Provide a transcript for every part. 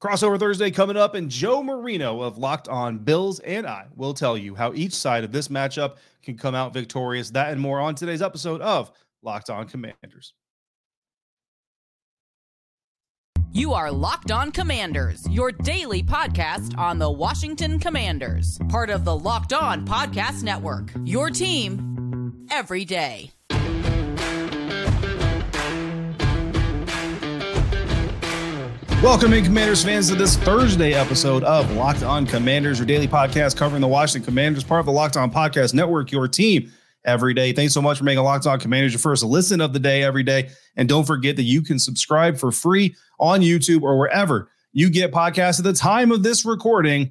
Crossover Thursday coming up, and Joe Marino of Locked On Bills and I will tell you how each side of this matchup can come out victorious. That and more on today's episode of Locked On Commanders. You are Locked On Commanders, your daily podcast on the Washington Commanders, part of the Locked On Podcast Network. Your team every day. Welcome in, Commanders fans, to this Thursday episode of Locked On Commanders, your daily podcast covering the Washington Commanders, part of the Locked On Podcast Network, your team every day. Thanks so much for making Locked On Commanders your first listen of the day every day. And don't forget that you can subscribe for free on YouTube or wherever you get podcasts. At the time of this recording,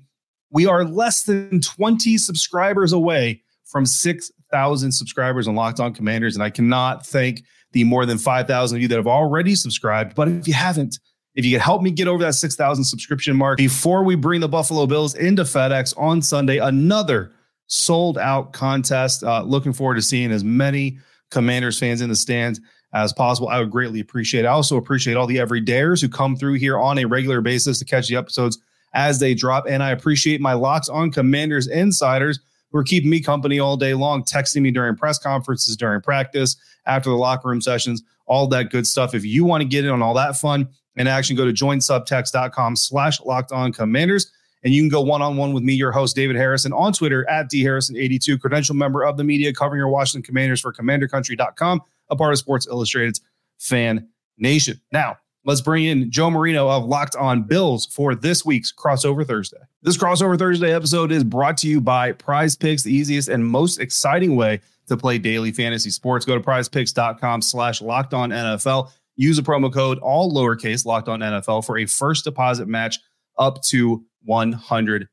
we are less than 20 subscribers away from 6,000 subscribers on Locked On Commanders. And I cannot thank the more than 5,000 of you that have already subscribed. But if you haven't, if you could help me get over that 6,000 subscription mark before we bring the Buffalo Bills into FedEx on Sunday, another sold out contest. Uh, looking forward to seeing as many Commanders fans in the stands as possible. I would greatly appreciate. It. I also appreciate all the everydayers who come through here on a regular basis to catch the episodes as they drop. And I appreciate my locks on Commanders insiders who are keeping me company all day long, texting me during press conferences, during practice, after the locker room sessions, all that good stuff. If you want to get in on all that fun, and action, go to joinsubtext.com slash locked on commanders. And you can go one on one with me, your host, David Harrison, on Twitter at dharrison82, credential member of the media covering your Washington Commanders for commandercountry.com, a part of Sports Illustrated's Fan Nation. Now, let's bring in Joe Marino of Locked On Bills for this week's Crossover Thursday. This Crossover Thursday episode is brought to you by Prize Picks, the easiest and most exciting way to play daily fantasy sports. Go to prizepicks.com slash locked on NFL. Use a promo code, all lowercase, locked on NFL for a first deposit match up to $100.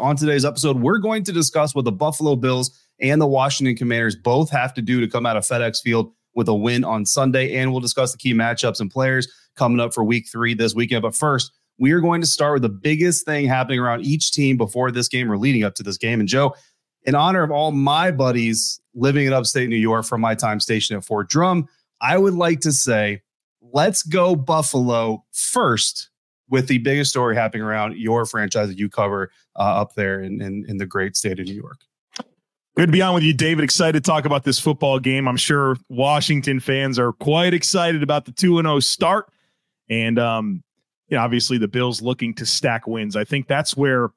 On today's episode, we're going to discuss what the Buffalo Bills and the Washington Commanders both have to do to come out of FedEx Field with a win on Sunday. And we'll discuss the key matchups and players coming up for week three this weekend. But first, we are going to start with the biggest thing happening around each team before this game or leading up to this game. And Joe, in honor of all my buddies living in upstate New York from my time stationed at Fort Drum, I would like to say let's go Buffalo first with the biggest story happening around your franchise that you cover uh, up there in, in, in the great state of New York. Good to be on with you, David. Excited to talk about this football game. I'm sure Washington fans are quite excited about the 2 0 start. And, um, you know, obviously the Bills looking to stack wins. I think that's where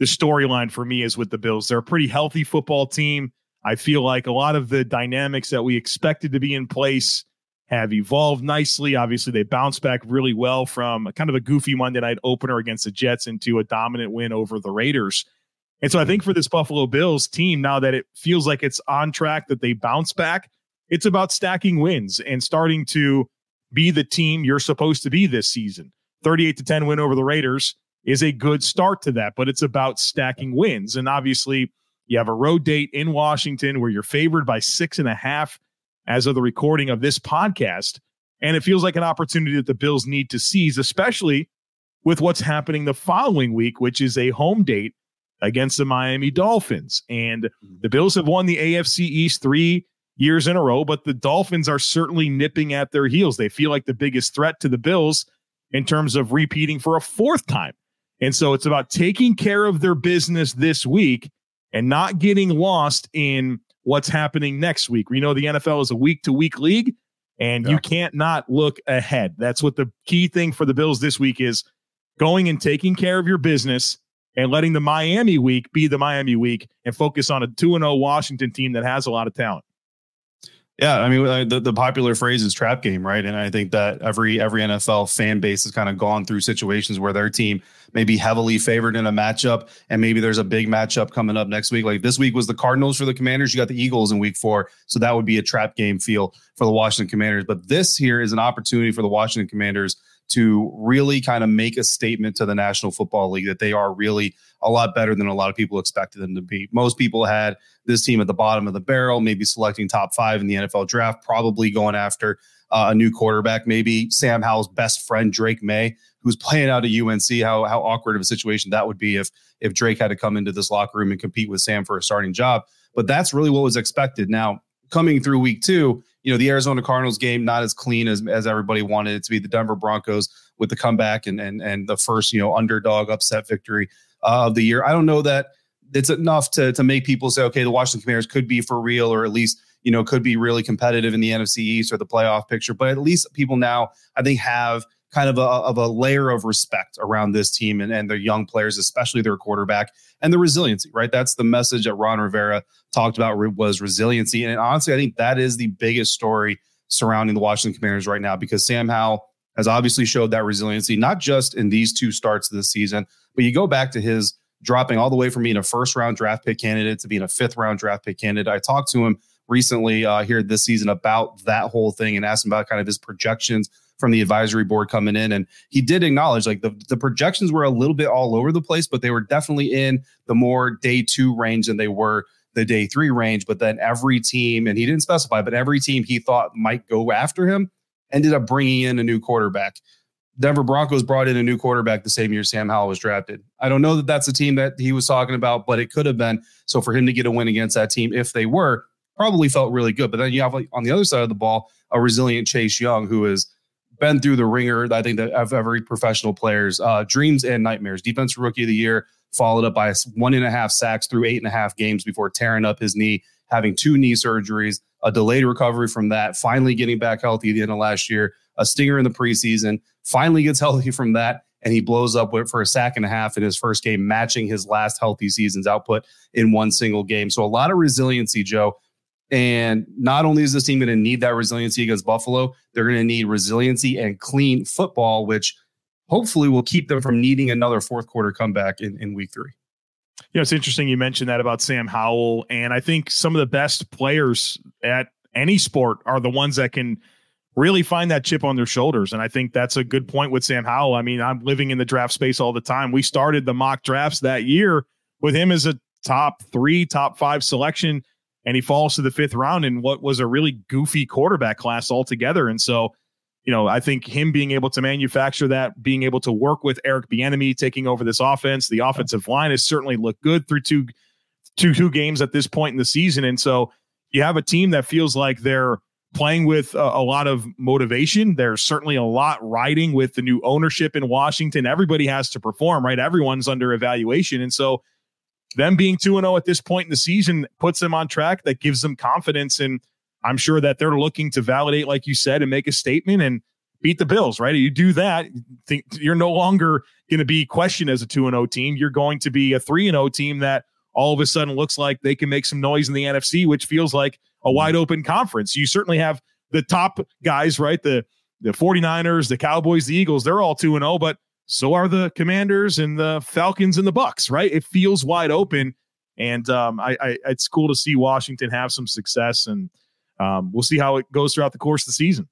the storyline for me is with the Bills. They're a pretty healthy football team. I feel like a lot of the dynamics that we expected to be in place have evolved nicely. Obviously, they bounced back really well from kind of a goofy Monday night opener against the Jets into a dominant win over the Raiders. And so I hmm. think for this Buffalo Bills team, now that it feels like it's on track, that they bounce back, it's about stacking wins and starting to be the team you're supposed to be this season. 38 to 10 win over the Raiders is a good start to that, but it's about stacking wins. And obviously, you have a road date in Washington where you're favored by six and a half as of the recording of this podcast. And it feels like an opportunity that the Bills need to seize, especially with what's happening the following week, which is a home date against the Miami Dolphins. And mm-hmm. the Bills have won the AFC East three years in a row, but the Dolphins are certainly nipping at their heels. They feel like the biggest threat to the Bills in terms of repeating for a fourth time. And so it's about taking care of their business this week and not getting lost in what's happening next week. We know the NFL is a week to week league and yeah. you can't not look ahead. That's what the key thing for the Bills this week is going and taking care of your business and letting the Miami week be the Miami week and focus on a 2 0 Washington team that has a lot of talent. Yeah, I mean the, the popular phrase is trap game, right? And I think that every every NFL fan base has kind of gone through situations where their team may be heavily favored in a matchup, and maybe there's a big matchup coming up next week. Like this week was the Cardinals for the Commanders. You got the Eagles in Week Four, so that would be a trap game feel for the Washington Commanders. But this here is an opportunity for the Washington Commanders to really kind of make a statement to the National Football League that they are really a lot better than a lot of people expected them to be. Most people had this team at the bottom of the barrel, maybe selecting top five in the NFL draft, probably going after uh, a new quarterback, maybe Sam Howell's best friend, Drake Maye, who's playing out at UNC. How, how awkward of a situation that would be if, if Drake had to come into this locker room and compete with Sam for a starting job. But that's really what was expected. Now, coming through week two, you know, the Arizona Cardinals game not as clean as, as everybody wanted it to be. The Denver Broncos with the comeback and and and the first, you know, underdog upset victory uh, of the year. I don't know that it's enough to to make people say, okay, the Washington Commanders could be for real, or at least you know could be really competitive in the NFC East or the playoff picture. But at least people now, I think, have kind of a, of a layer of respect around this team and, and their young players, especially their quarterback and the resiliency, right? That's the message that Ron Rivera talked about was resiliency. And honestly, I think that is the biggest story surrounding the Washington Commanders right now because Sam Howell has obviously showed that resiliency, not just in these two starts of this season, but you go back to his dropping all the way from being a first round draft pick candidate to being a fifth round draft pick candidate. I talked to him recently uh, here this season about that whole thing and asked him about kind of his projections from the advisory board coming in. And he did acknowledge like the, the projections were a little bit all over the place, but they were definitely in the more day two range than they were the day three range. But then every team, and he didn't specify, but every team he thought might go after him ended up bringing in a new quarterback. Denver Broncos brought in a new quarterback the same year Sam Howell was drafted. I don't know that that's the team that he was talking about, but it could have been. So for him to get a win against that team, if they were, probably felt really good. But then you have like, on the other side of the ball a resilient Chase Young who has been through the ringer. I think that of every professional player's uh, dreams and nightmares. Defensive Rookie of the Year, followed up by one and a half sacks through eight and a half games before tearing up his knee, having two knee surgeries, a delayed recovery from that, finally getting back healthy at the end of last year, a stinger in the preseason, finally gets healthy from that, and he blows up for a sack and a half in his first game, matching his last healthy season's output in one single game. So a lot of resiliency, Joe. And not only is this team going to need that resiliency against Buffalo, they're going to need resiliency and clean football, which hopefully will keep them from needing another fourth quarter comeback in, in week three. Yeah, it's interesting you mentioned that about Sam Howell. And I think some of the best players at any sport are the ones that can really find that chip on their shoulders. And I think that's a good point with Sam Howell. I mean, I'm living in the draft space all the time. We started the mock drafts that year with him as a top three, top five selection, and he falls to the fifth round in what was a really goofy quarterback class altogether. And so, you know, I think him being able to manufacture that, being able to work with Eric Bieniemy taking over this offense, the offensive line has certainly looked good through two, two, two games at this point in the season. And so you have a team that feels like they're playing with a, a, lot of motivation. There's certainly a lot riding with the new ownership in Washington. Everybody has to perform, right? Everyone's under evaluation. And so them being 2 0 at this point in the season puts them on track that gives them confidence. And I'm sure that they're looking to validate, like you said, and make a statement and beat the Bills, right? You do that, you're no longer going to be questioned as a 2 0 team. You're going to be a 3 0 team that all of a sudden looks like they can make some noise in the NFC, which feels like a wide open conference. You certainly have the top guys, right? The the 49ers, the Cowboys, the Eagles, they're all 2 and 0, but so are the Commanders and the Falcons and the Bucks, right? It feels wide open. And um, I, I, it's cool to see Washington have some success, and um, we'll see how it goes throughout the course of the season.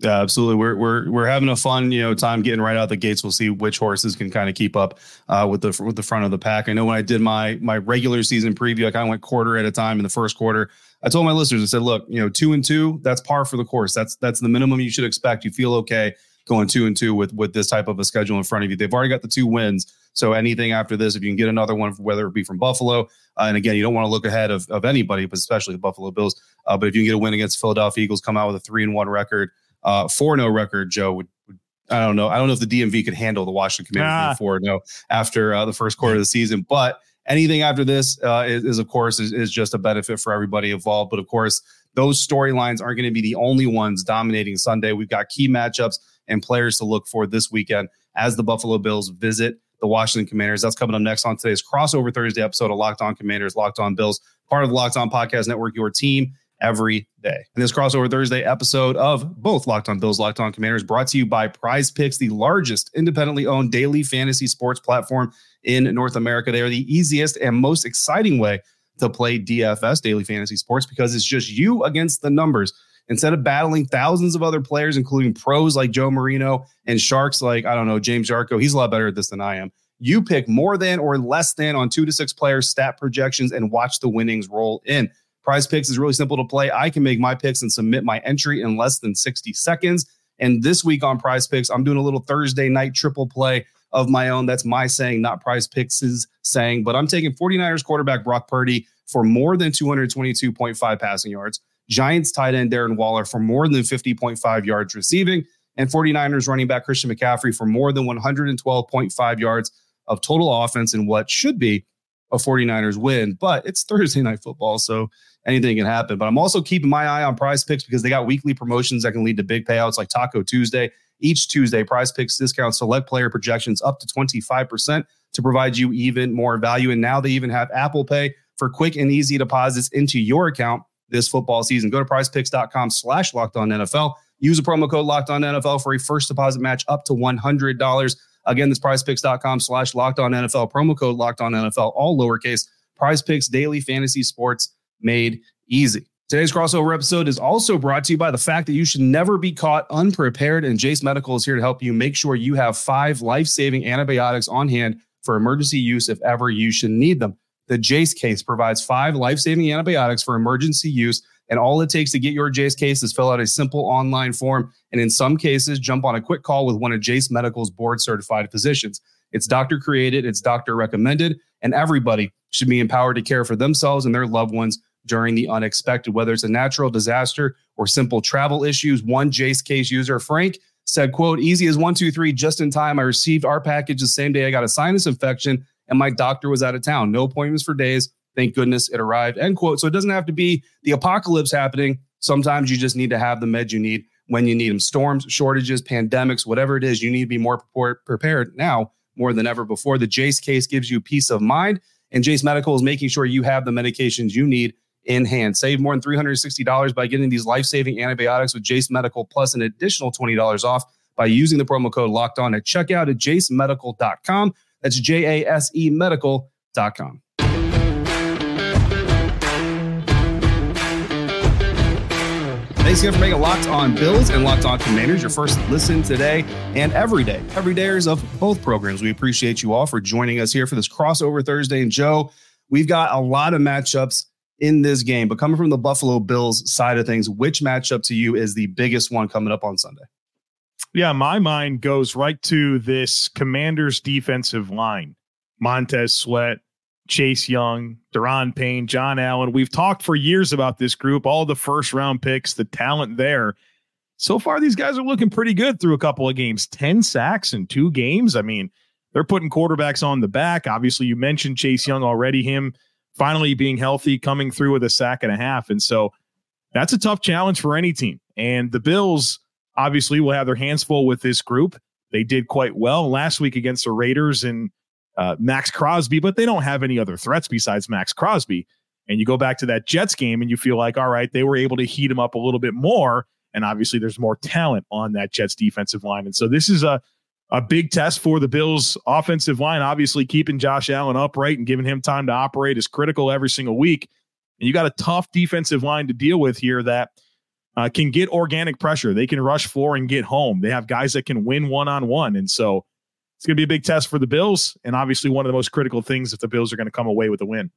Yeah, absolutely. We're we're we're having a fun, you know, time getting right out the gates. We'll see which horses can kind of keep up uh, with the with the front of the pack. I know when I did my my regular season preview, I kind of went quarter at a time. In the first quarter, I told my listeners, I said, look, you know, two and two, that's par for the course. That's that's the minimum you should expect. You feel okay going two and two with with this type of a schedule in front of you. They've already got the two wins. So anything after this, if you can get another one, whether it be from Buffalo, uh, and again, you don't want to look ahead of, of anybody, but especially the Buffalo Bills. Uh, but if you can get a win against Philadelphia Eagles, come out with a three and one record, uh, four no record, Joe would, would. I don't know. I don't know if the DMV could handle the Washington Commanders ah. four no after uh, the first quarter of the season, but anything after this uh, is, is, of course, is, is just a benefit for everybody involved. But of course, those storylines aren't going to be the only ones dominating Sunday. We've got key matchups and players to look for this weekend as the Buffalo Bills visit the Washington Commanders. That's coming up next on today's crossover Thursday episode of Locked On Commanders, Locked On Bills, part of the Locked On Podcast Network, your team every day. And this crossover Thursday episode of both Locked On Bills, Locked On Commanders, brought to you by Prize Picks, the largest independently owned daily fantasy sports platform in North America. They are the easiest and most exciting way to play DFS, daily fantasy sports, because it's just you against the numbers Instead of battling thousands of other players, including pros like Joe Marino and sharks like, I don't know, James Yarcho, he's a lot better at this than I am. You pick more than or less than on two to six players, stat projections, and watch the winnings roll in. Prize Picks is really simple to play. I can make my picks and submit my entry in less than 60 seconds. And this week on Prize Picks, I'm doing a little Thursday night triple play of my own. That's my saying, not Prize Picks' saying. But I'm taking 49ers quarterback Brock Purdy for more than 222.5 passing yards, Giants tight end Darren Waller for more than 50.5 yards receiving, and 49ers running back Christian McCaffrey for more than 112.5 yards of total offense in what should be a 49ers win. But it's Thursday night football, so anything can happen. But I'm also keeping my eye on prize picks because they got weekly promotions that can lead to big payouts like Taco Tuesday. Each Tuesday, prize picks discount select player projections up to 25% to provide you even more value. And now they even have Apple Pay for quick and easy deposits into your account this football season. Go to prizepicks.com slash locked on NFL. Use a promo code locked on NFL for a first deposit match up to $100. Again, that's prizepicks.com slash locked on NFL. Promo code locked on NFL, all lowercase. Prize Picks Daily Fantasy Sports made easy. Today's crossover episode is also brought to you by the fact that you should never be caught unprepared, and Jase Medical is here to help you make sure you have five life saving antibiotics on hand for emergency use if ever you should need them. The Jase case provides five life saving antibiotics for emergency use, and all it takes to get your Jase case is fill out a simple online form, and in some cases, jump on a quick call with one of Jase Medical's board certified physicians. It's doctor created, it's doctor recommended, and everybody should be empowered to care for themselves and their loved ones during the unexpected, whether it's a natural disaster or simple travel issues. One Jase case user, Frank, said, quote, easy as one, two, three, just in time. I received our package the same day I got a sinus infection and my doctor was out of town. No appointments for days. Thank goodness it arrived. End quote. So it doesn't have to be the apocalypse happening. Sometimes you just need to have the meds you need when you need them. Storms, shortages, pandemics, whatever it is, you need to be more prepared now more than ever before. The Jase case gives you peace of mind, and Jase Medical is making sure you have the medications you need in hand. Save more than $360 by getting these life saving antibiotics with Jase Medical, plus an additional $20 off by using the promo code locked on at checkout at jasemedical.com. That's J A S E medical.com. Thanks again for making Locked On Bills and Locked On Commanders your first listen today and every day. Every dayers of both programs. We appreciate you all for joining us here for this crossover Thursday. And Joe, we've got a lot of matchups in this game. But coming from the Buffalo Bills side of things, which matchup to you is the biggest one coming up on Sunday? Yeah, my mind goes right to this Commanders defensive line. Montez Sweat, Chase Young, Daron Payne, John Allen. We've talked for years about this group, all the first round picks, the talent there. So far, these guys are looking pretty good through a couple of games. 10 sacks in two games. I mean, they're putting quarterbacks on the back. Obviously, you mentioned Chase Young already, him finally being healthy, coming through with a sack and a half. And so that's a tough challenge for any team. And the Bills obviously will have their hands full with this group. They did quite well last week against the Raiders and uh, Maxx Crosby, but they don't have any other threats besides Maxx Crosby. And you go back to that Jets game and you feel like, all right, they were able to heat him up a little bit more. And obviously, there's more talent on that Jets defensive line. And so this is a a big test for the Bills offensive line. Obviously, keeping Josh Allen upright and giving him time to operate is critical every single week. And you got a tough defensive line to deal with here that uh, can get organic pressure. They can rush floor and get home. They have guys that can win one on one. And so it's going to be a big test for the Bills. And obviously, one of the most critical things if the Bills are going to come away with a win.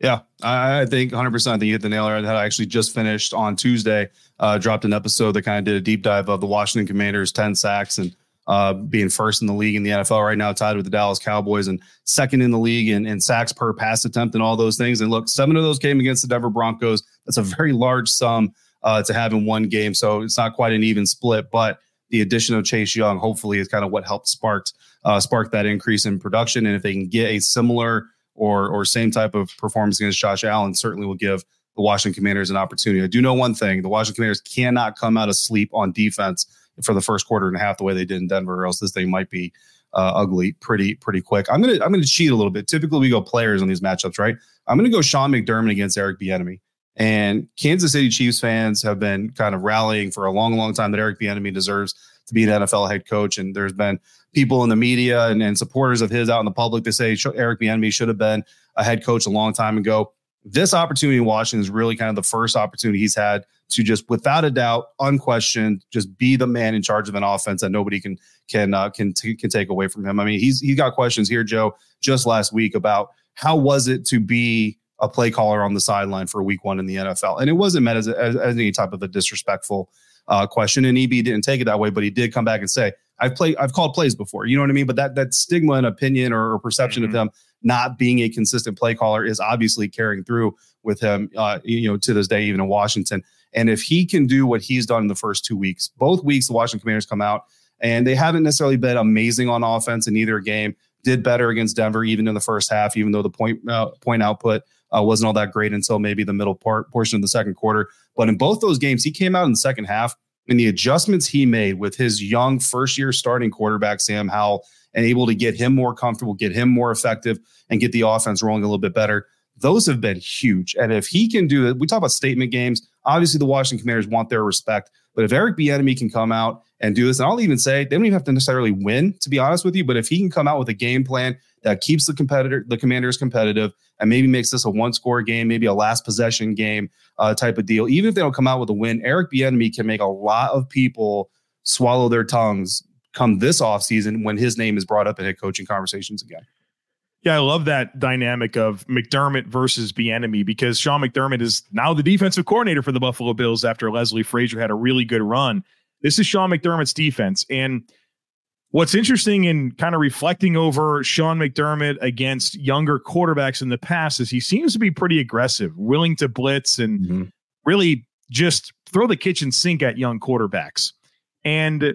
Yeah, I, think 100%. I think you hit the nail right. I actually just finished on Tuesday, uh, dropped an episode that kind of did a deep dive of the Washington Commanders' 10 sacks and uh, being first in the league in the NFL right now, tied with the Dallas Cowboys, and second in the league in, in sacks per pass attempt and all those things. And look, seven of those came against the Denver Broncos. That's a very large sum uh, to have in one game. So it's not quite an even split, but the addition of Chase Young hopefully is kind of what helped spark uh, spark that increase in production. And if they can get a similar or or same type of performance against Josh Allen, certainly will give the Washington Commanders an opportunity. I do know one thing: the Washington Commanders cannot come out of sleep on defense for the first quarter and a half the way they did in Denver, or else this thing might be uh, ugly pretty pretty quick. I'm gonna I'm gonna cheat a little bit. Typically, we go players on these matchups, right? I'm gonna go Sean McDermott against Eric Bieniemy. And Kansas City Chiefs fans have been kind of rallying for a long, long time that Eric Bieniemy deserves to be an NFL head coach. And there's been people in the media and, and supporters of his out in the public to say Eric Bieniemy should have been a head coach a long time ago. This opportunity in Washington is really kind of the first opportunity he's had to just, without a doubt, unquestioned, just be the man in charge of an offense that nobody can can uh, can t- can take away from him. I mean, he's he got questions here, Joe, just last week about how was it to be a play caller on the sideline for week one in the NFL, and it wasn't meant as, as, as any type of a disrespectful uh, question. And EB didn't take it that way, but he did come back and say, "I've played, I've called plays before." You know what I mean? But that that stigma and opinion or, or perception mm-hmm. of them not being a consistent play caller is obviously carrying through with him, uh, you know, to this day, even in Washington. And if he can do what he's done in the first two weeks, both weeks the Washington Commanders come out and they haven't necessarily been amazing on offense in either game. Did better against Denver even in the first half, even though the point uh, point output uh, wasn't all that great until maybe the middle part portion of the second quarter. But in both those games, he came out in the second half and the adjustments he made with his young first year starting quarterback Sam Howell and able to get him more comfortable, get him more effective, and get the offense rolling a little bit better. Those have been huge. And if he can do it, we talk about statement games. Obviously, the Washington Commanders want their respect. But if Eric Bieniemy can come out and do this, and I'll even say they don't even have to necessarily win, to be honest with you. But if he can come out with a game plan that keeps the competitor, the Commanders competitive, and maybe makes this a one-score game, maybe a last possession game uh, type of deal, even if they don't come out with a win, Eric Bieniemy can make a lot of people swallow their tongues come this offseason when his name is brought up in head coaching conversations again. Yeah, I love that dynamic of McDermott versus Bieniemy because Sean McDermott is now the defensive coordinator for the Buffalo Bills after Leslie Frazier had a really good run. This is Sean McDermott's defense. And what's interesting in kind of reflecting over Sean McDermott against younger quarterbacks in the past is he seems to be pretty aggressive, willing to blitz and mm-hmm. really just throw the kitchen sink at young quarterbacks. And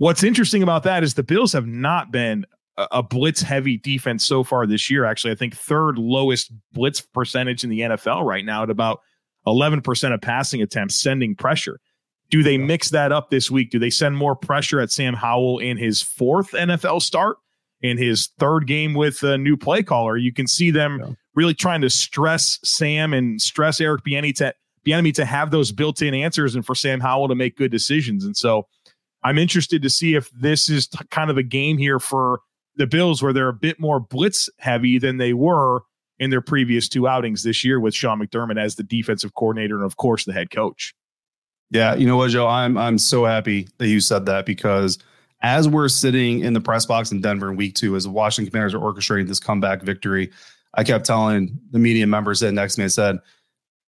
What's interesting about that is the Bills have not been a, blitz heavy defense so far this year. Actually, I think third lowest blitz percentage in the NFL right now at about 11% of passing attempts sending pressure. Do they mix that up this week? Do they send more pressure at Sam Howell in his fourth NFL start? In his third game with a new play caller, you can see them yeah. really trying to stress Sam and stress Eric Bieniemy to Bieniemy to have those built-in answers and for Sam Howell to make good decisions. And so I'm interested to see if this is t- kind of a game here for the Bills where they're a bit more blitz heavy than they were in their previous two outings this year with Sean McDermott as the defensive coordinator and of course the head coach. Yeah, you know what, Joe? I'm I'm so happy that you said that because as we're sitting in the press box in Denver in week two, as the Washington Commanders are orchestrating this comeback victory, I kept telling the media members that next to me, I said,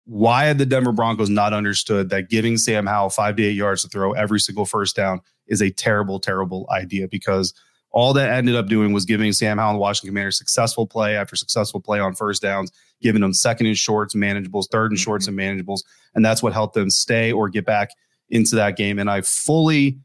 why had the Denver Broncos not understood that giving Sam Howell five to eight yards to throw every single first down is a terrible, terrible idea? Because all that ended up doing was giving Sam Howell and the Washington Commanders successful play after successful play on first downs, giving them second and shorts, manageables, third and mm-hmm. shorts, and manageables. And that's what helped them stay or get back into that game. And I fully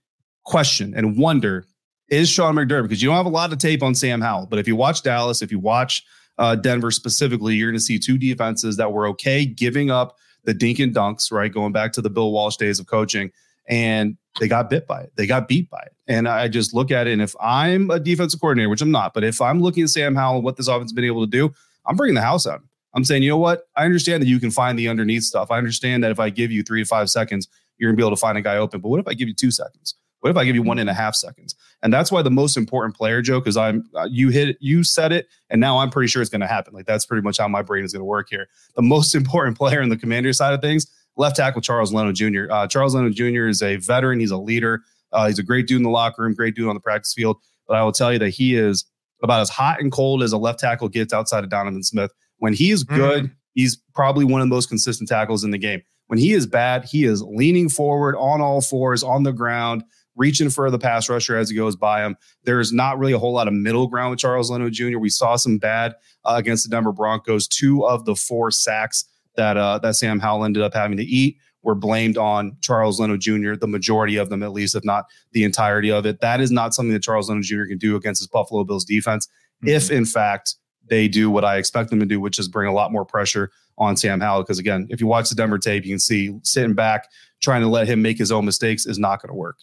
question and wonder is Sean McDermott, because you don't have a lot of tape on Sam Howell, but if you watch Dallas, if you watch uh, Denver specifically, you're going to see two defenses that were okay giving up the dink and dunks, right? Going back to the Bill Walsh days of coaching, and they got bit by it. They got beat by it. And I just look at it, and if I'm a defensive coordinator, which I'm not, but if I'm looking at Sam Howell and what this offense has been able to do, I'm bringing the house out. I'm saying, you know what? I understand that you can find the underneath stuff. I understand that if I give you three to five seconds, you're gonna be able to find a guy open. But what if I give you two seconds? What if I give you one and a half seconds? And that's why the most important player, Joe, because I'm uh, you hit it, you said it, and now I'm pretty sure it's going to happen. Like that's pretty much how my brain is going to work here. The most important player in the commander side of things, left tackle Charles Leno Jr. Uh, Charles Leno Jr. is a veteran. He's a leader. Uh, he's a great dude in the locker room, great dude on the practice field. But I will tell you that he is about as hot and cold as a left tackle gets outside of Donovan Smith. When he is mm-hmm. good, mm. he's probably one of the most consistent tackles in the game. When he is bad, he is leaning forward on all fours on the ground, reaching for the pass rusher as he goes by him. There's not really a whole lot of middle ground with Charles Leno Jr. We saw some bad uh, against the Denver Broncos. Two of the four sacks that uh, that Sam Howell ended up having to eat were blamed on Charles Leno Jr. The majority of them, at least, if not the entirety of it. That is not something that Charles Leno Jr. can do against his Buffalo Bills defense. Mm-hmm. If in fact they do what I expect them to do, which is bring a lot more pressure on Sam Howell. Because again, if you watch the Denver tape, you can see sitting back, trying to let him make his own mistakes is not going to work.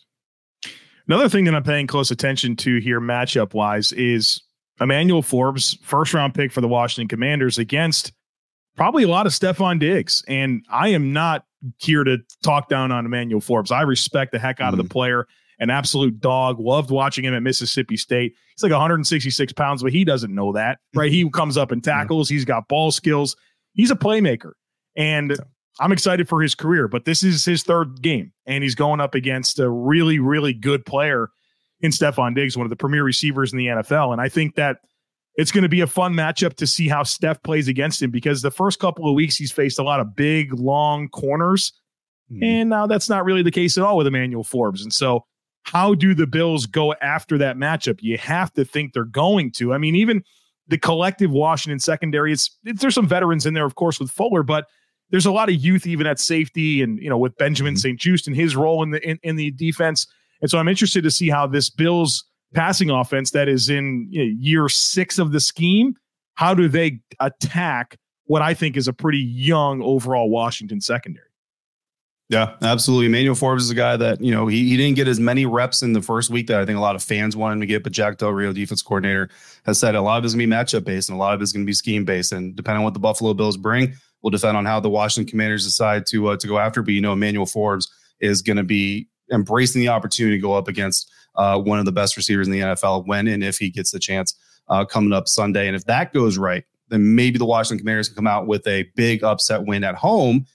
Another thing that I'm paying close attention to here, matchup wise, is Emmanuel Forbes, first round pick for the Washington Commanders against probably a lot of Stefon Diggs. And I am not here to talk down on Emmanuel Forbes. I respect the heck out mm-hmm. of the mm-hmm. player, an absolute dog. Loved watching him at Mississippi State. He's like 166 pounds, but he doesn't know that, right? he comes up and tackles. He's got ball skills. he's a playmaker. And I'm excited for his career, but this is his third game, and he's going up against a really, really good player in Stefon Diggs, one of the premier receivers in the NFL. And I think that it's going to be a fun matchup to see how Steph plays against him because the first couple of weeks he's faced a lot of big, long corners. Mm-hmm. And now that's not really the case at all with Emmanuel Forbes. And so, how do the Bills go after that matchup? You have to think they're going to. I mean, even the collective Washington secondary, it's, it's there's some veterans in there, of course, with Fuller, but there's a lot of youth even at safety, and you know with Benjamin mm-hmm. St-Juste and his role in the in, in, the defense. And so I'm interested to see how this Bills passing offense that is in you know, year six of the scheme, how do they attack what I think is a pretty young overall Washington secondary? Yeah, absolutely. Emmanuel Forbes is a guy that, you know, he, he didn't get as many reps in the first week that I think a lot of fans wanted him to get, but Jack Del Rio, defense coordinator, has said a lot of it is going to be matchup based and a lot of it is going to be scheme based. And depending on what the Buffalo Bills bring, will depend on how the Washington Commanders decide to uh, to go after. But you know, Emmanuel Forbes is going to be embracing the opportunity to go up against uh, one of the best receivers in the NFL when and if he gets the chance uh, coming up Sunday. And if that goes right, then maybe the Washington Commanders can come out with a big upset win at home.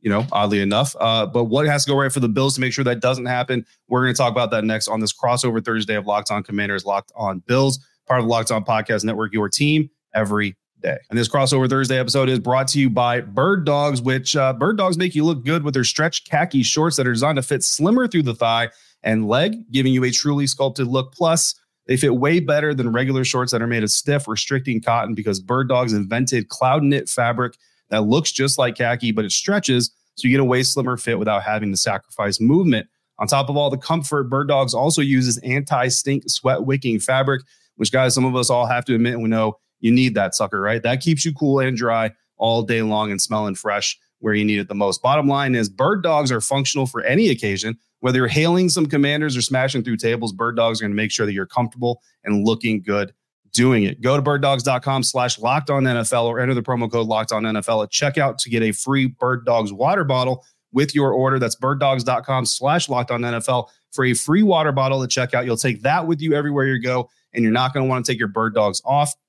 You know, oddly enough. Uh, but what has to go right for the Bills to make sure that doesn't happen? We're going to talk about that next on this crossover Thursday of Locked On Commanders, Locked On Bills, part of the Locked On Podcast Network, your team every day. And this crossover Thursday episode is brought to you by Bird Dogs, which uh, Bird Dogs make you look good with their stretch khaki shorts that are designed to fit slimmer through the thigh and leg, giving you a truly sculpted look. Plus, they fit way better than regular shorts that are made of stiff, restricting cotton because Bird Dogs invented cloud knit fabric that looks just like khaki, but it stretches so you get a way slimmer fit without having to sacrifice movement. On top of all the comfort, Bird Dogs also uses anti stink sweat wicking fabric, which, guys, some of us all have to admit we know you need that sucker, right? That keeps you cool and dry all day long and smelling fresh where you need it the most. Bottom line is bird dogs are functional for any occasion. Whether you're hailing some commanders or smashing through tables, bird dogs are going to make sure that you're comfortable and looking good doing it. Go to birddogs.com slash locked on NFL or enter the promo code locked on NFL at checkout to get a free bird dogs water bottle with your order. That's birddogs.com slash locked on NFL for a free water bottle at checkout. You'll take that with you everywhere you go, and you're not going to want to take your bird dogs off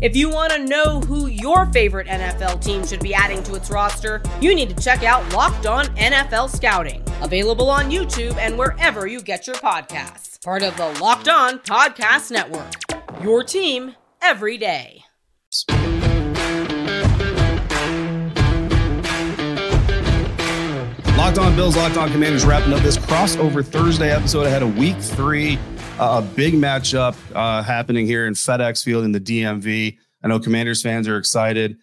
If you want to know who your favorite NFL team should be adding to its roster, you need to check out Locked On NFL Scouting, available on YouTube and wherever you get your podcasts. Part of the Locked On Podcast Network. Your team every day. Locked On Bills, Locked On Commanders wrapping up this crossover Thursday episode ahead of week three a big matchup uh, happening here in FedEx Field in the DMV. I know Commanders fans are excited.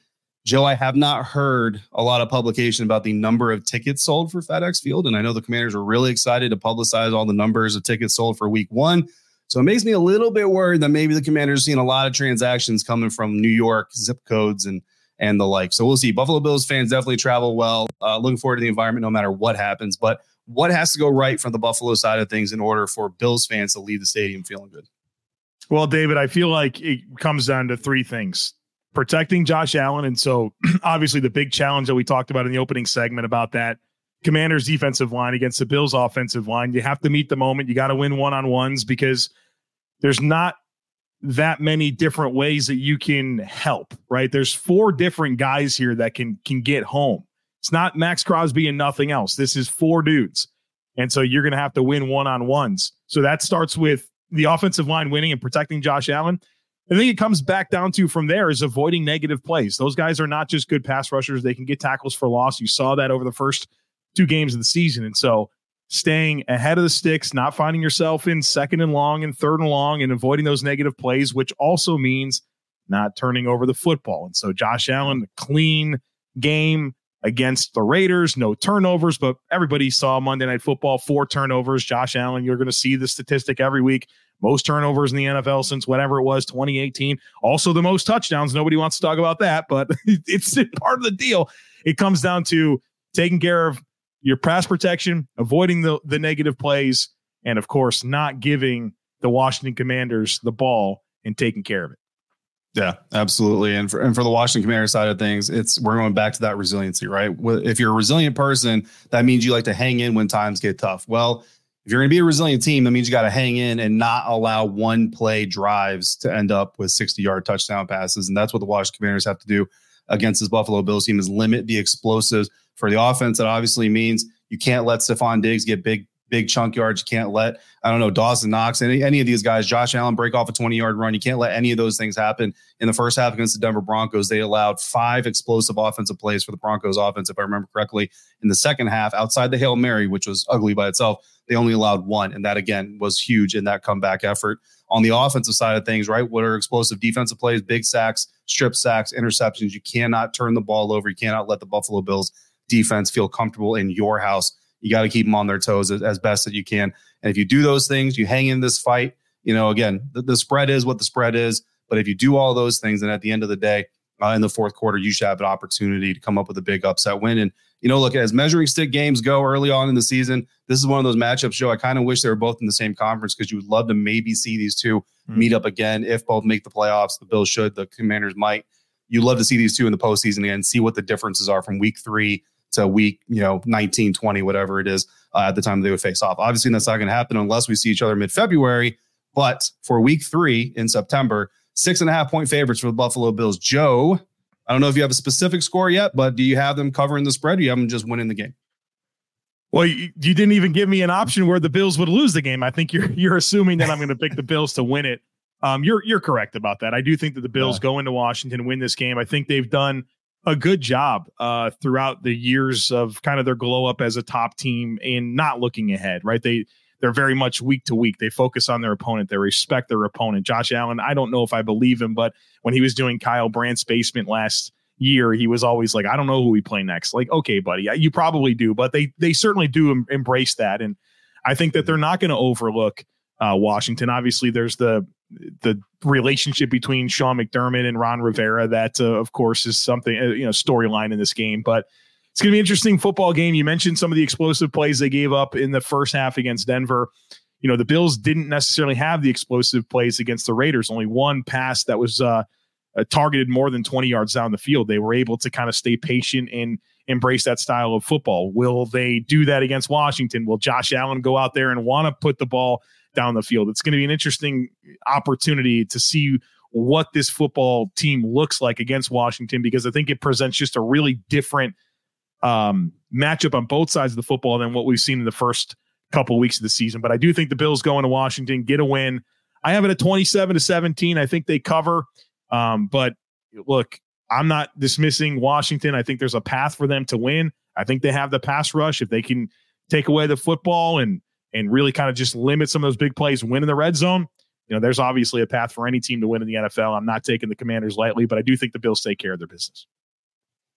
Joe, I have not heard a lot of publication about the number of tickets sold for FedEx Field. And I know the Commanders were really excited to publicize all the numbers of tickets sold for week one. So it makes me a little bit worried that maybe the Commanders seeing a lot of transactions coming from New York zip codes and and the like. So we'll see. Buffalo Bills fans definitely travel well. Uh, looking forward to the environment no matter what happens. But what has to go right from the Buffalo side of things in order for Bills fans to leave the stadium feeling good? Well, David, I feel like it comes down to three things protecting Josh Allen. And so, obviously, the big challenge that we talked about in the opening segment about that Commanders defensive line against the Bills offensive line. You have to meet the moment. You got to win one on ones because there's not that many different ways that you can help, right? There's four different guys here that can can get home. It's not Maxx Crosby and nothing else. This is four dudes. And so you're going to have to win one on ones. So that starts with the offensive line winning and protecting Josh Allen. I think it comes back down to from there is avoiding negative plays. Those guys are not just good pass rushers, they can get tackles for loss. You saw that over the first two games of the season. And so staying ahead of the sticks, not finding yourself in second and long and third and long and avoiding those negative plays, which also means not turning over the football. And so Josh Allen, clean game, against the Raiders. No turnovers, but everybody saw Monday Night Football, four turnovers. Josh Allen, you're going to see the statistic every week. Most turnovers in the NFL since whatever it was, 2018. Also, the most touchdowns. Nobody wants to talk about that, but it's part of the deal. It comes down to taking care of your pass protection, avoiding the, the negative plays, and of course, not giving the Washington Commanders the ball and taking care of it. Yeah, absolutely. And for and for the Washington Commanders side of things, it's we're going back to that resiliency, right? If you're a resilient person, that means you like to hang in when times get tough. Well, if you're going to be a resilient team, that means you got to hang in and not allow one play drives to end up with 60 yard touchdown passes. And that's what the Washington Commanders have to do against this Buffalo Bills team is limit the explosives for the offense. That obviously means you can't let Stefon Diggs get big big chunk yards. You can't let, I don't know, Dawson Knox, any, any of these guys, Josh Allen break off a 20 yard run. You can't let any of those things happen. In the first half against the Denver Broncos, they allowed five explosive offensive plays for the Broncos offense, if I remember correctly. In the second half, outside the Hail Mary, which was ugly by itself, they only allowed one. And that, again, was huge in that comeback effort. On the offensive side of things, right? What are explosive defensive plays, big sacks, strip sacks, interceptions? You cannot turn the ball over. You cannot let the Buffalo Bills defense feel comfortable in your house you got to keep them on their toes as, as, best that you can. And if you do those things, you hang in this fight. You know, again, the, the spread is what the spread is. But if you do all those things, then at the end of the day, uh, in the fourth quarter, you should have an opportunity to come up with a big upset win. And you know, look as measuring stick games go early on in the season, this is one of those matchups. Joe, I kind of wish they were both in the same conference because you would love to maybe see these two mm-hmm. meet up again. If both make the playoffs, the Bills should, the Commanders might. You love to see these two in the postseason again, see what the differences are from week three to week, you know, 19, 20, whatever it is uh, at the time they would face off. Obviously, that's not going to happen unless we see each other mid February. But for week three in September, six and a half point favorites for the Buffalo Bills. Joe, I don't know if you have a specific score yet, but do you have them covering the spread? Or you have them just winning the game? Well, you, you didn't even give me an option where the Bills would lose the game. I think you're you're assuming that I'm going to pick the Bills to win it. Um, you're you're correct about that. I do think that the Bills yeah. go into Washington win this game. I think they've done a good job uh, throughout the years of kind of their glow up as a top team and not looking ahead, right? They they're very much week to week. They focus on their opponent. They respect their opponent. Josh Allen, I don't know if I believe him, but when he was doing Kyle Brandt's basement last year, he was always like, I don't know who we play next. Like, okay, buddy, you probably do, but they they certainly do em- embrace that, and I think that they're not going to overlook uh, Washington. Obviously, there's the the relationship between Sean McDermott and Ron Rivera. That, uh, of course, is something uh, you know storyline in this game. But it's going to be an interesting football game. You mentioned some of the explosive plays they gave up in the first half against Denver. You know, the Bills didn't necessarily have the explosive plays against the Raiders. Only one pass that was uh, uh targeted more than 20 yards down the field. They were able to kind of stay patient and embrace that style of football. Will they do that against Washington? Will Josh Allen go out there and want to put the ball down the field. It's going to be an interesting opportunity to see what this football team looks like against Washington because I think it presents just a really different um, matchup on both sides of the football than what we've seen in the first couple of weeks of the season. But I do think the Bills go into Washington, get a win. I have it at 27 to 17. I think they cover. Um, but look, I'm not dismissing Washington. I think there's a path for them to win. I think they have the pass rush. If they can take away the football and and really kind of just limit some of those big plays, win in the red zone, you know, there's obviously a path for any team to win in the NFL. I'm not taking the Commanders lightly, but I do think the Bills take care of their business.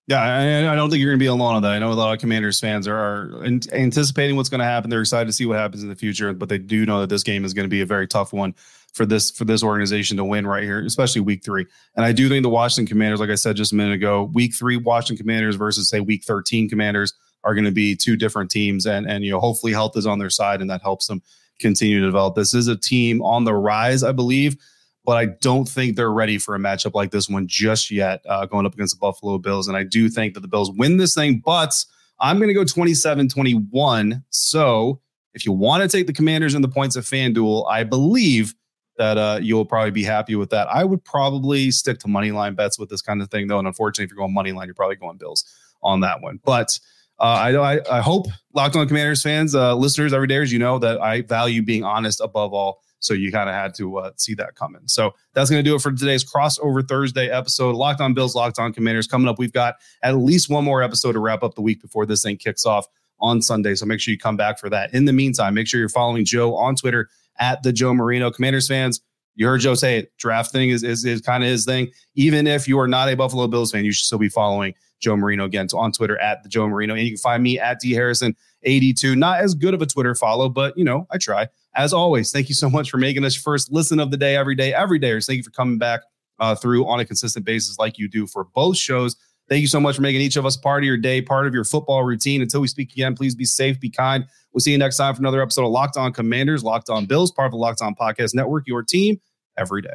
Yeah, I, I don't think you're going to be alone on that. I know a lot of Commanders fans are, are anticipating what's going to happen. They're excited to see what happens in the future, but they do know that this game is going to be a very tough one for this for this organization to win right here, especially Week Three. And I do think the Washington Commanders, like I said just a minute ago, Week Three Washington Commanders versus say Week 13 Commanders are going to be two different teams, and and you know hopefully health is on their side, and that helps them continue to develop. This is a team on the rise, I believe, but I don't think they're ready for a matchup like this one just yet, uh, going up against the Buffalo Bills. And I do think that the Bills win this thing, but I'm going to go 27 21. So if you want to take the commanders and the points of FanDuel, I believe that uh, you'll probably be happy with that. I would probably stick to money line bets with this kind of thing, though. And unfortunately, if you're going money line, you're probably going Bills on that one. But uh, I, I hope Locked On Commanders fans, uh, listeners, every day, as you know, that I value being honest above all. So you kind of had to uh, see that coming. So that's going to do it for today's crossover Thursday episode. Locked on Bills, Locked on Commanders. Coming up, we've got at least one more episode to wrap up the week before this thing kicks off on Sunday. So make sure you come back for that. In the meantime, make sure you're following Joe on Twitter at the Joe Marino. Commanders fans, you heard Joe say it. Draft thing is, is, is kind of his thing. Even if you are not a Buffalo Bills fan, you should still be following Joe Marino again. So on Twitter at the Joe Marino. And you can find me at D Harrison 82. Not as good of a Twitter follow, but you know, I try. As always, thank you so much for making us first listen of the day every day, every day. Thank you for coming back uh, through on a consistent basis like you do for both shows. Thank you so much for making each of us part of your day, part of your football routine. Until we speak again, please be safe, be kind. We'll see you next time for another episode of Locked On Commanders, Locked On Bills, part of the Locked On Podcast Network, your team every day.